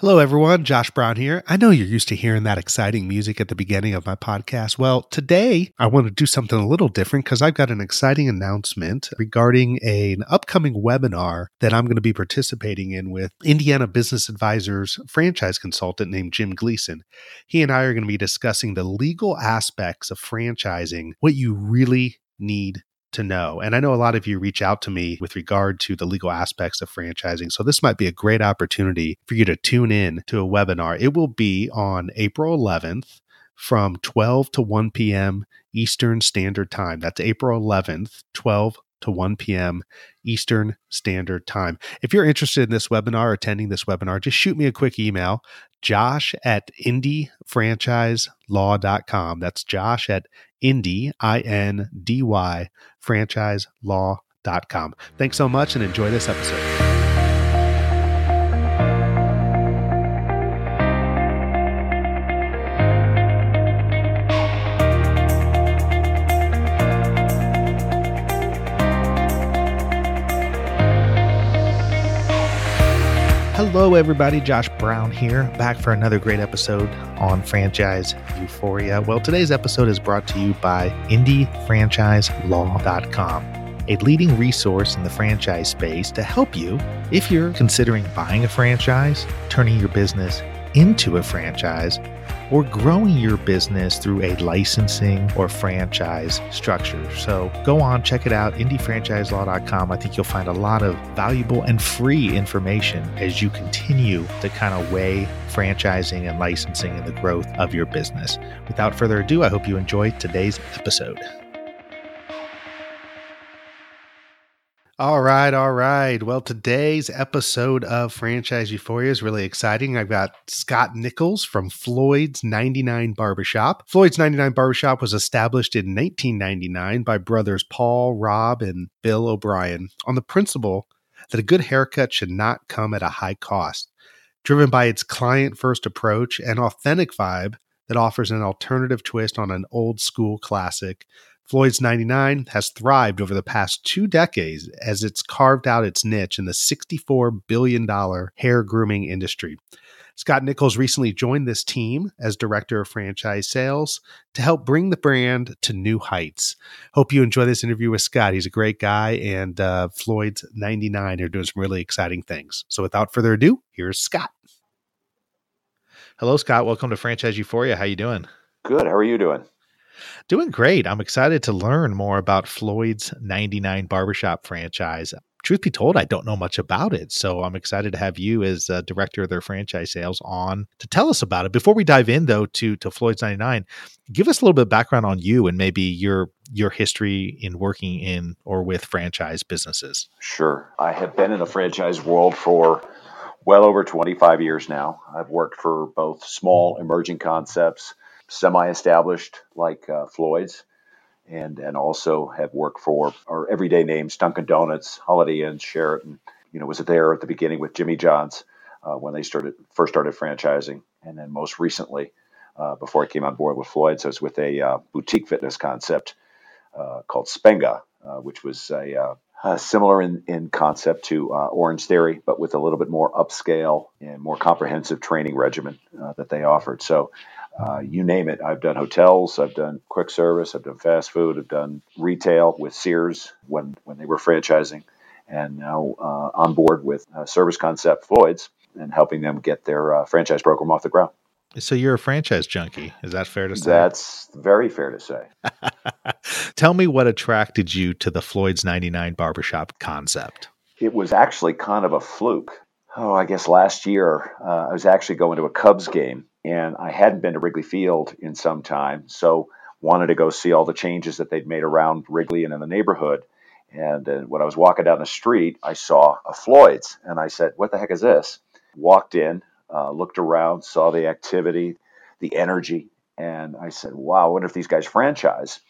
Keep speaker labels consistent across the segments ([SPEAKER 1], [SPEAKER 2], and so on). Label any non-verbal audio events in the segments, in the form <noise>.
[SPEAKER 1] Hello, everyone. Josh Brown here. I know you're used to hearing that exciting music at the beginning of my podcast. Well, today I want to do something a little different because I've got an exciting announcement regarding a, an upcoming webinar that I'm going to be participating in with Indiana Business Advisors franchise consultant named Jim Gleason. He and I are going to be discussing the legal aspects of franchising, what you really need to know. And I know a lot of you reach out to me with regard to the legal aspects of franchising. So this might be a great opportunity for you to tune in to a webinar. It will be on April 11th from 12 to 1 p.m. Eastern Standard Time. That's April 11th, 12 to 1 p.m. Eastern Standard Time. If you're interested in this webinar attending this webinar, just shoot me a quick email, josh at indyfranchiselaw.com. That's josh at indy, I-N-D-Y, franchiselaw.com. Thanks so much and enjoy this episode. Hello, everybody. Josh Brown here, back for another great episode on Franchise Euphoria. Well, today's episode is brought to you by IndyFranchiseLaw.com, a leading resource in the franchise space to help you if you're considering buying a franchise, turning your business into a franchise, or growing your business through a licensing or franchise structure. So go on, check it out, indyfranchiselaw.com. I think you'll find a lot of valuable and free information as you continue to kind of weigh franchising and licensing and the growth of your business. Without further ado, I hope you enjoy today's episode. All right, all right. Well, today's episode of Franchise Euphoria is really exciting. I've got Scott Nichols from Floyd's 99 Barbershop. Floyd's 99 Barbershop was established in 1999 by brothers Paul, Rob, and Bill O'Brien on the principle that a good haircut should not come at a high cost. Driven by its client first approach and authentic vibe that offers an alternative twist on an old school classic, Floyd's 99 has thrived over the past two decades as it's carved out its niche in the $64 billion hair grooming industry. Scott Nichols recently joined this team as director of franchise sales to help bring the brand to new heights. Hope you enjoy this interview with Scott. He's a great guy, and uh, Floyd's 99 are doing some really exciting things. So, without further ado, here's Scott. Hello, Scott. Welcome to Franchise Euphoria. How you doing?
[SPEAKER 2] Good. How are you doing?
[SPEAKER 1] Doing great. I'm excited to learn more about Floyd's 99 Barbershop franchise. Truth be told, I don't know much about it. So I'm excited to have you as uh, director of their franchise sales on to tell us about it. Before we dive in though to to Floyd's 99, give us a little bit of background on you and maybe your your history in working in or with franchise businesses.
[SPEAKER 2] Sure. I have been in the franchise world for well over 25 years now. I've worked for both small emerging concepts semi-established like uh, Floyd's, and and also have worked for our everyday names: Dunkin' Donuts, Holiday Inn, Sheraton. You know, was it there at the beginning with Jimmy John's uh, when they started first started franchising, and then most recently, uh, before I came on board with Floyd's, I was with a uh, boutique fitness concept uh, called Spenga, uh, which was a uh, similar in, in concept to uh, Orange Theory, but with a little bit more upscale and more comprehensive training regimen uh, that they offered. So uh, you name it. I've done hotels, I've done quick service, I've done fast food, I've done retail with Sears when, when they were franchising, and now uh, on board with Service Concept Floyd's and helping them get their uh, franchise program off the ground.
[SPEAKER 1] So you're a franchise junkie. Is that fair to say?
[SPEAKER 2] That's very fair to say. <laughs>
[SPEAKER 1] Tell me what attracted you to the Floyd's 99 barbershop concept.
[SPEAKER 2] It was actually kind of a fluke. Oh, I guess last year uh, I was actually going to a Cubs game and I hadn't been to Wrigley Field in some time, so wanted to go see all the changes that they'd made around Wrigley and in the neighborhood. And uh, when I was walking down the street, I saw a Floyd's, and I said, "What the heck is this?" Walked in, uh, looked around, saw the activity, the energy, and I said, "Wow, I wonder if these guys franchise."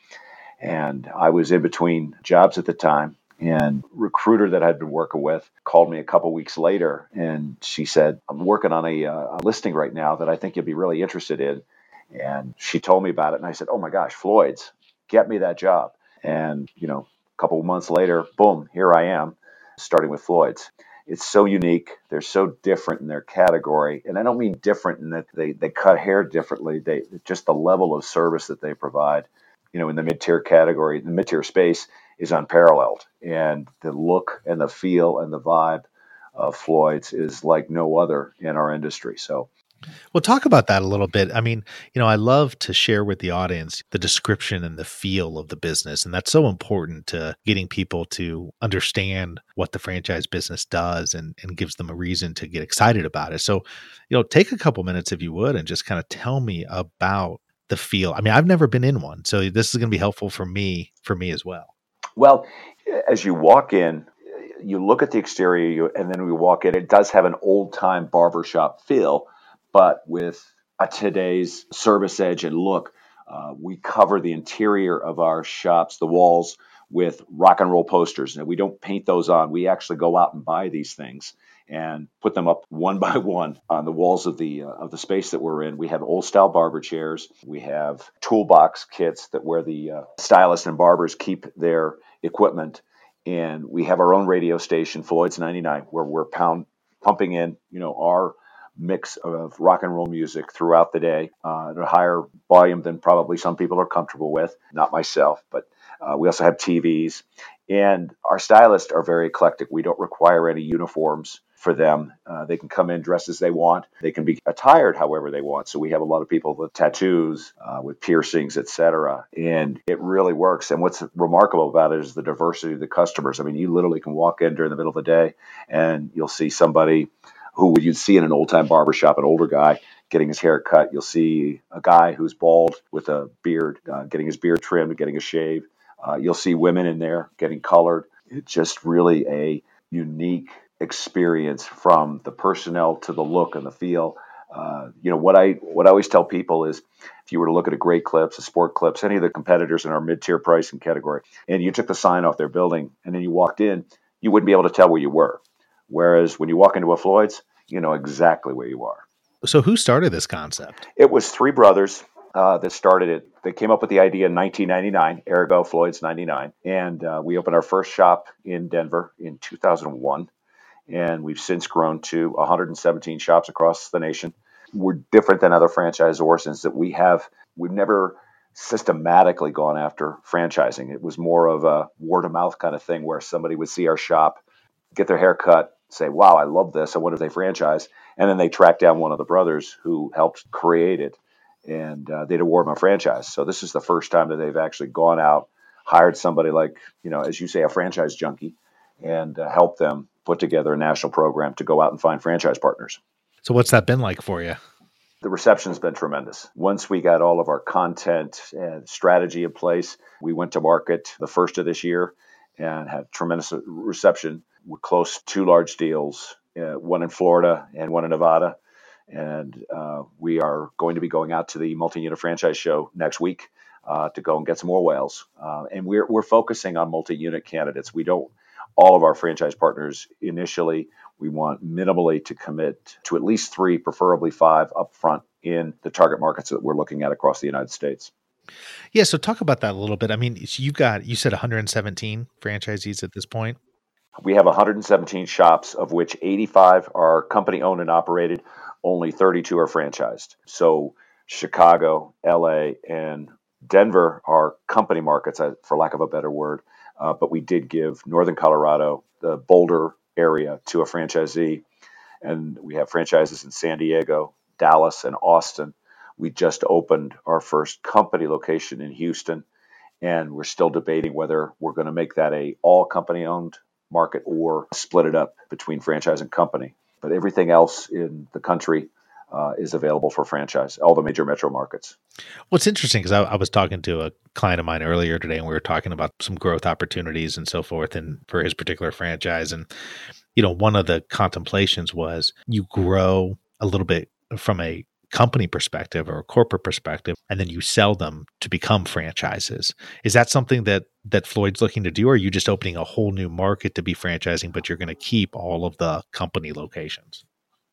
[SPEAKER 2] And I was in between jobs at the time, and recruiter that I'd been working with called me a couple weeks later and she said, I'm working on a, uh, a listing right now that I think you'll be really interested in. And she told me about it. And I said, Oh my gosh, Floyd's, get me that job. And, you know, a couple months later, boom, here I am starting with Floyd's. it's so unique. They're so different in their category. And I don't mean different in that they, they cut hair differently. They just the level of service that they provide, you know, in the mid-tier category, the mid-tier space is unparalleled. And the look and the feel and the vibe of Floyd's is like no other in our industry. So
[SPEAKER 1] well, talk about that a little bit. I mean, you know, I love to share with the audience the description and the feel of the business. And that's so important to getting people to understand what the franchise business does and, and gives them a reason to get excited about it. So, you know, take a couple minutes if you would and just kind of tell me about the feel. I mean, I've never been in one. So this is going to be helpful for me, for me as well.
[SPEAKER 2] Well, as you walk in, you look at the exterior and then we walk in, it does have an old time barbershop feel but with today's service edge and look. Uh, we cover the interior of our shops, the walls, with rock and roll posters. And we don't paint those on. We actually go out and buy these things and put them up one by <laughs> one on the walls of the uh, of the space that we're in. We have old style barber chairs. We have toolbox kits that where the uh, stylists and barbers keep their equipment. And we have our own radio station, Floyd's 99, where we're pound pumping in, you know, our mix of rock and roll music throughout the day uh, at a higher volume than probably some people are comfortable with. Not myself, but uh, we also have TVs. And our stylists are very eclectic. We don't require any uniforms for them. Uh, they can come in dressed as they want. They can be attired however they want. So we have a lot of people with tattoos, uh, with piercings, etc. And it really works. And what's remarkable about it is the diversity of the customers. I mean, you literally can walk in during the middle of the day and you'll see somebody who you'd see in an old time barbershop, an older guy getting his hair cut. You'll see a guy who's bald with a beard, uh, getting his beard trimmed, getting a shave. Uh, you'll see women in there getting colored. It's just really a unique experience from the personnel to the look and the feel. Uh, you know what I what I always tell people is if you were to look at a Great Clips, a Sport Clips, any of the competitors in our mid tier pricing category, and you took the sign off their building and then you walked in, you wouldn't be able to tell where you were. Whereas when you walk into a Floyd's, you know exactly where you are.
[SPEAKER 1] So, who started this concept?
[SPEAKER 2] It was three brothers uh, that started it. They came up with the idea in 1999, ergo Floyd's 99. And uh, we opened our first shop in Denver in 2001. And we've since grown to 117 shops across the nation. We're different than other franchisors in that we have, we've never systematically gone after franchising. It was more of a word of mouth kind of thing where somebody would see our shop, get their hair cut, say, wow, I love this. I wonder if they franchise. And then they track down one of the brothers who helped create it and uh, they'd award them a franchise. So this is the first time that they've actually gone out, hired somebody like, you know, as you say, a franchise junkie and uh, helped them put together a national program to go out and find franchise partners.
[SPEAKER 1] So what's that been like for you?
[SPEAKER 2] The reception's been tremendous. Once we got all of our content and strategy in place, we went to market the first of this year and had tremendous reception. We're close two large deals, uh, one in Florida and one in Nevada. And uh, we are going to be going out to the multi unit franchise show next week uh, to go and get some more whales. Uh, and we're, we're focusing on multi unit candidates. We don't, all of our franchise partners initially, we want minimally to commit to at least three, preferably five upfront in the target markets that we're looking at across the United States.
[SPEAKER 1] Yeah, so talk about that a little bit. I mean, you got you said 117 franchisees at this point.
[SPEAKER 2] We have 117 shops, of which 85 are company owned and operated. Only 32 are franchised. So Chicago, LA, and Denver are company markets, uh, for lack of a better word. Uh, but we did give Northern Colorado, the Boulder area, to a franchisee. And we have franchises in San Diego, Dallas, and Austin. We just opened our first company location in Houston, and we're still debating whether we're going to make that a all company owned market or split it up between franchise and company. But everything else in the country uh, is available for franchise, all the major metro markets.
[SPEAKER 1] What's interesting because I, I, was talking to a client of mine earlier today, and we were talking about some growth opportunities and so forth, and for his particular franchise. And you know, one of the contemplations was you grow a little bit from a company perspective or a corporate perspective and then you sell them to become franchises is that something that that floyd's looking to do or are you just opening a whole new market to be franchising but you're going to keep all of the company locations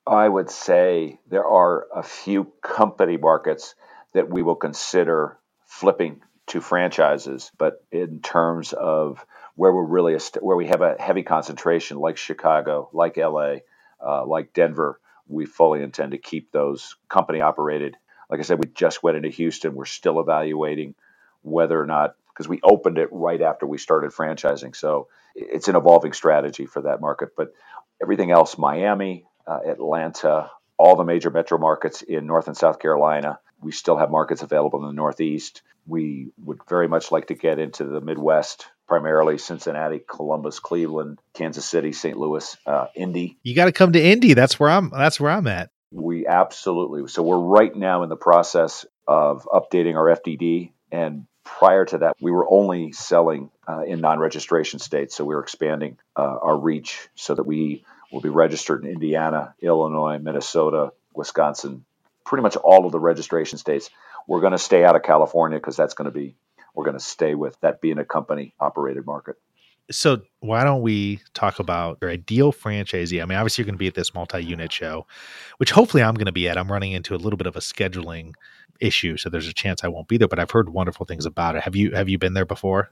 [SPEAKER 2] i would say there are a few company markets that we will consider flipping to franchises, but in terms of where we're really where we have a heavy concentration, like Chicago, like LA, uh, like Denver, we fully intend to keep those company operated. Like I said, we just went into Houston. We're still evaluating whether or not because we opened it right after we started franchising. So it's an evolving strategy for that market. But everything else, Miami, uh, Atlanta, all the major metro markets in North and South Carolina. We still have markets available in the Northeast. We would very much like to get into the Midwest, primarily Cincinnati, Columbus, Cleveland, Kansas City, St. Louis, uh, Indy.
[SPEAKER 1] You got to come to Indy. That's where I'm. That's where I'm at.
[SPEAKER 2] We absolutely. So we're right now in the process of updating our FDD, and prior to that, we were only selling uh, in non-registration states. So we were expanding uh, our reach so that we will be registered in Indiana, Illinois, Minnesota, Wisconsin, pretty much all of the registration states. We're going to stay out of California because that's going to be, we're going to stay with that being a company operated market.
[SPEAKER 1] So why don't we talk about your ideal franchisee? I mean, obviously you're going to be at this multi-unit show, which hopefully I'm going to be at. I'm running into a little bit of a scheduling issue, so there's a chance I won't be there. But I've heard wonderful things about it. Have you Have you been there before?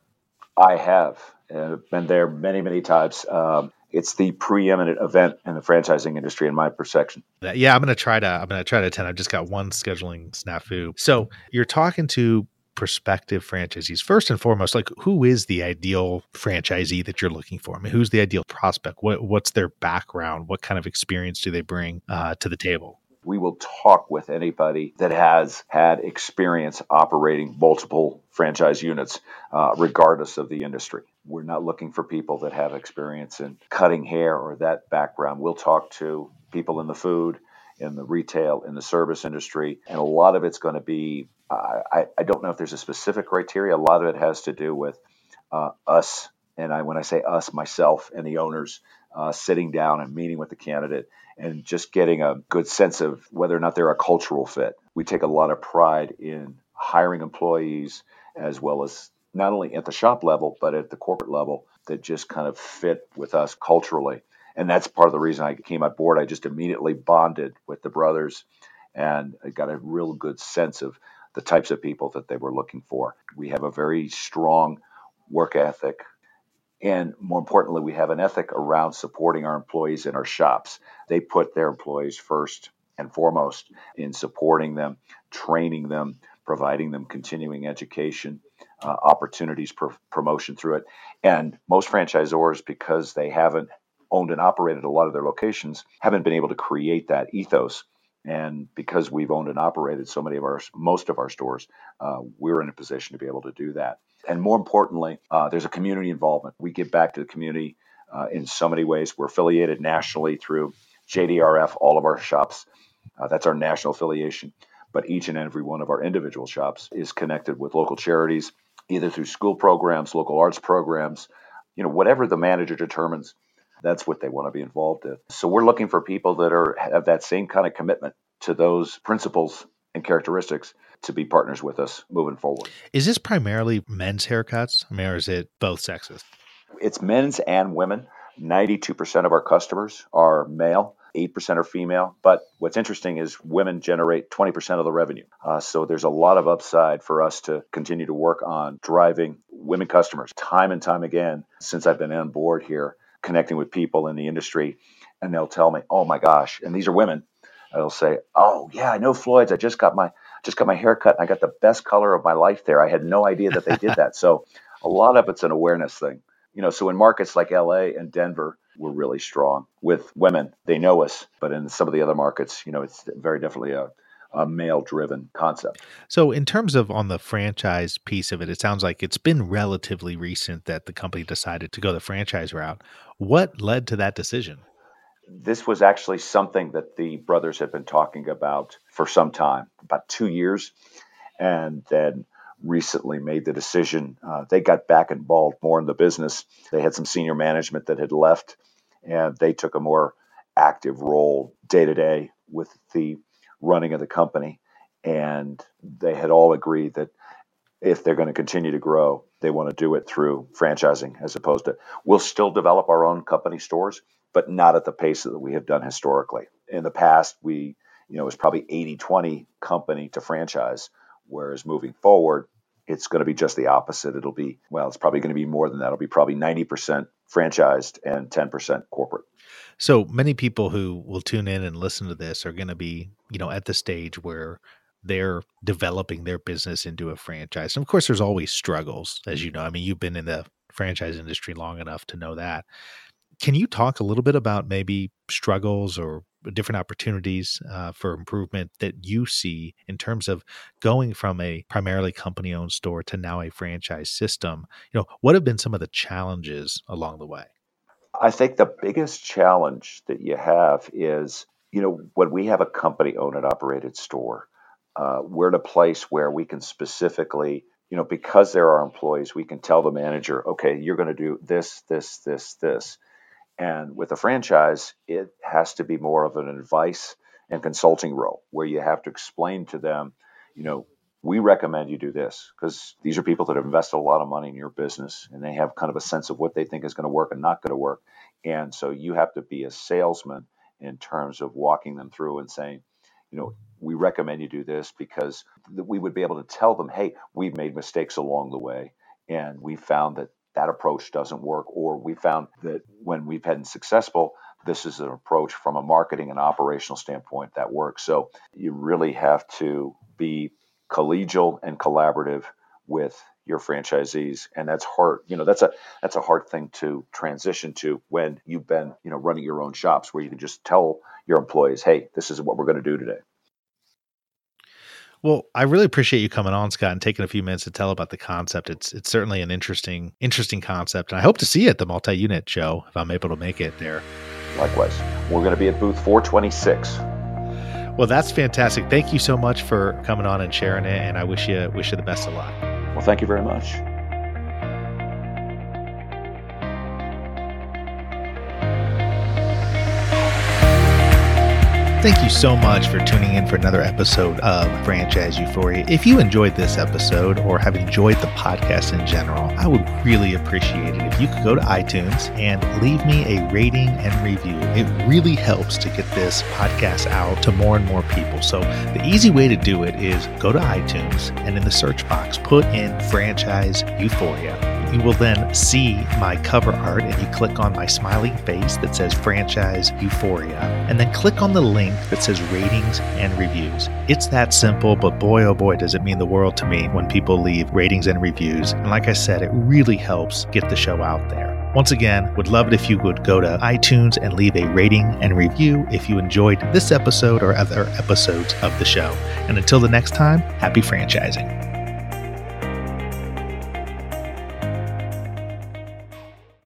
[SPEAKER 2] I have uh, been there many, many times. Um, it's the preeminent event in the franchising industry in my perception.
[SPEAKER 1] Yeah, I'm gonna try to I'm gonna try to attend. I've just got one scheduling snafu. So you're talking to prospective franchisees first and foremost like who is the ideal franchisee that you're looking for i mean who's the ideal prospect what, what's their background what kind of experience do they bring uh, to the table
[SPEAKER 2] we will talk with anybody that has had experience operating multiple franchise units, uh, regardless of the industry. We're not looking for people that have experience in cutting hair or that background. We'll talk to people in the food, in the retail, in the service industry, and a lot of it's going to be I, I don't know if there's a specific criteria. A lot of it has to do with uh, us, and I when I say us, myself and the owners uh, sitting down and meeting with the candidate and just getting a good sense of whether or not they're a cultural fit. We take a lot of pride in hiring employees as well as not only at the shop level, but at the corporate level that just kind of fit with us culturally. And that's part of the reason I came on board. I just immediately bonded with the brothers and I got a real good sense of the types of people that they were looking for. We have a very strong work ethic. And more importantly, we have an ethic around supporting our employees in our shops. They put their employees first and foremost in supporting them, training them, providing them continuing education, uh, opportunities, for promotion through it. And most franchisors, because they haven't owned and operated a lot of their locations, haven't been able to create that ethos. And because we've owned and operated so many of our, most of our stores, uh, we're in a position to be able to do that. And more importantly, uh, there's a community involvement. We give back to the community uh, in so many ways. We're affiliated nationally through JDRF, all of our shops. Uh, that's our national affiliation. But each and every one of our individual shops is connected with local charities, either through school programs, local arts programs, you know, whatever the manager determines, that's what they want to be involved in. So we're looking for people that are have that same kind of commitment to those principles and characteristics to be partners with us moving forward.
[SPEAKER 1] Is this primarily men's haircuts? I mean, or is it both sexes?
[SPEAKER 2] It's men's and women. 92% of our customers are male, 8% are female. But what's interesting is women generate 20% of the revenue. Uh, so there's a lot of upside for us to continue to work on driving women customers time and time again since I've been on board here, connecting with people in the industry. And they'll tell me, oh my gosh, and these are women I'll say, "Oh yeah, I know Floyd's. I just got my just got my hair cut, and I got the best color of my life there. I had no idea that they did that." <laughs> so a lot of it's an awareness thing, you know. So in markets like LA and Denver, we're really strong with women. They know us, but in some of the other markets, you know, it's very definitely a a male driven concept.
[SPEAKER 1] So, in terms of on the franchise piece of it, it sounds like it's been relatively recent that the company decided to go the franchise route. What led to that decision?
[SPEAKER 2] this was actually something that the brothers had been talking about for some time, about two years, and then recently made the decision. Uh, they got back involved more in the business. They had some senior management that had left, and they took a more active role day to day with the running of the company. And they had all agreed that if they're going to continue to grow, they want to do it through franchising as opposed to we'll still develop our own company stores, but not at the pace that we have done historically. In the past, we, you know, it was probably 80 20 company to franchise, whereas moving forward, it's going to be just the opposite. It'll be, well, it's probably going to be more than that. It'll be probably 90% franchised and 10% corporate.
[SPEAKER 1] So many people who will tune in and listen to this are going to be, you know, at the stage where they're developing their business into a franchise. And of course, there's always struggles, as you know. I mean, you've been in the franchise industry long enough to know that. Can you talk a little bit about maybe struggles or different opportunities uh, for improvement that you see in terms of going from a primarily company owned store to now a franchise system? You know, what have been some of the challenges along the way?
[SPEAKER 2] I think the biggest challenge that you have is, you know, when we have a company owned and operated store, uh, we're in a place where we can specifically, you know, because there are employees, we can tell the manager, okay, you're going to do this, this, this, this. And with a franchise, it has to be more of an advice and consulting role where you have to explain to them, you know, we recommend you do this because these are people that have invested a lot of money in your business and they have kind of a sense of what they think is going to work and not going to work. And so you have to be a salesman in terms of walking them through and saying, you know, we recommend you do this because we would be able to tell them, hey, we've made mistakes along the way. And we found that that approach doesn't work, or we found that when we've been successful, this is an approach from a marketing and operational standpoint that works. So you really have to be collegial and collaborative with your franchisees and that's hard you know that's a that's a hard thing to transition to when you've been you know running your own shops where you can just tell your employees hey this is what we're going to do today
[SPEAKER 1] well, I really appreciate you coming on, Scott, and taking a few minutes to tell about the concept. It's it's certainly an interesting interesting concept, and I hope to see you at the multi-unit show if I'm able to make it there.
[SPEAKER 2] Likewise, we're going to be at booth 426.
[SPEAKER 1] Well, that's fantastic. Thank you so much for coming on and sharing it, and I wish you wish you the best of luck.
[SPEAKER 2] Well, thank you very much.
[SPEAKER 1] Thank you so much for tuning in for another episode of Franchise Euphoria. If you enjoyed this episode or have enjoyed the podcast in general, I would really appreciate it if you could go to iTunes and leave me a rating and review. It really helps to get this podcast out to more and more people. So, the easy way to do it is go to iTunes and in the search box, put in Franchise Euphoria you will then see my cover art and you click on my smiling face that says franchise euphoria and then click on the link that says ratings and reviews. It's that simple, but boy oh boy does it mean the world to me when people leave ratings and reviews. And like I said, it really helps get the show out there. Once again, would love it if you would go to iTunes and leave a rating and review if you enjoyed this episode or other episodes of the show. And until the next time, happy franchising.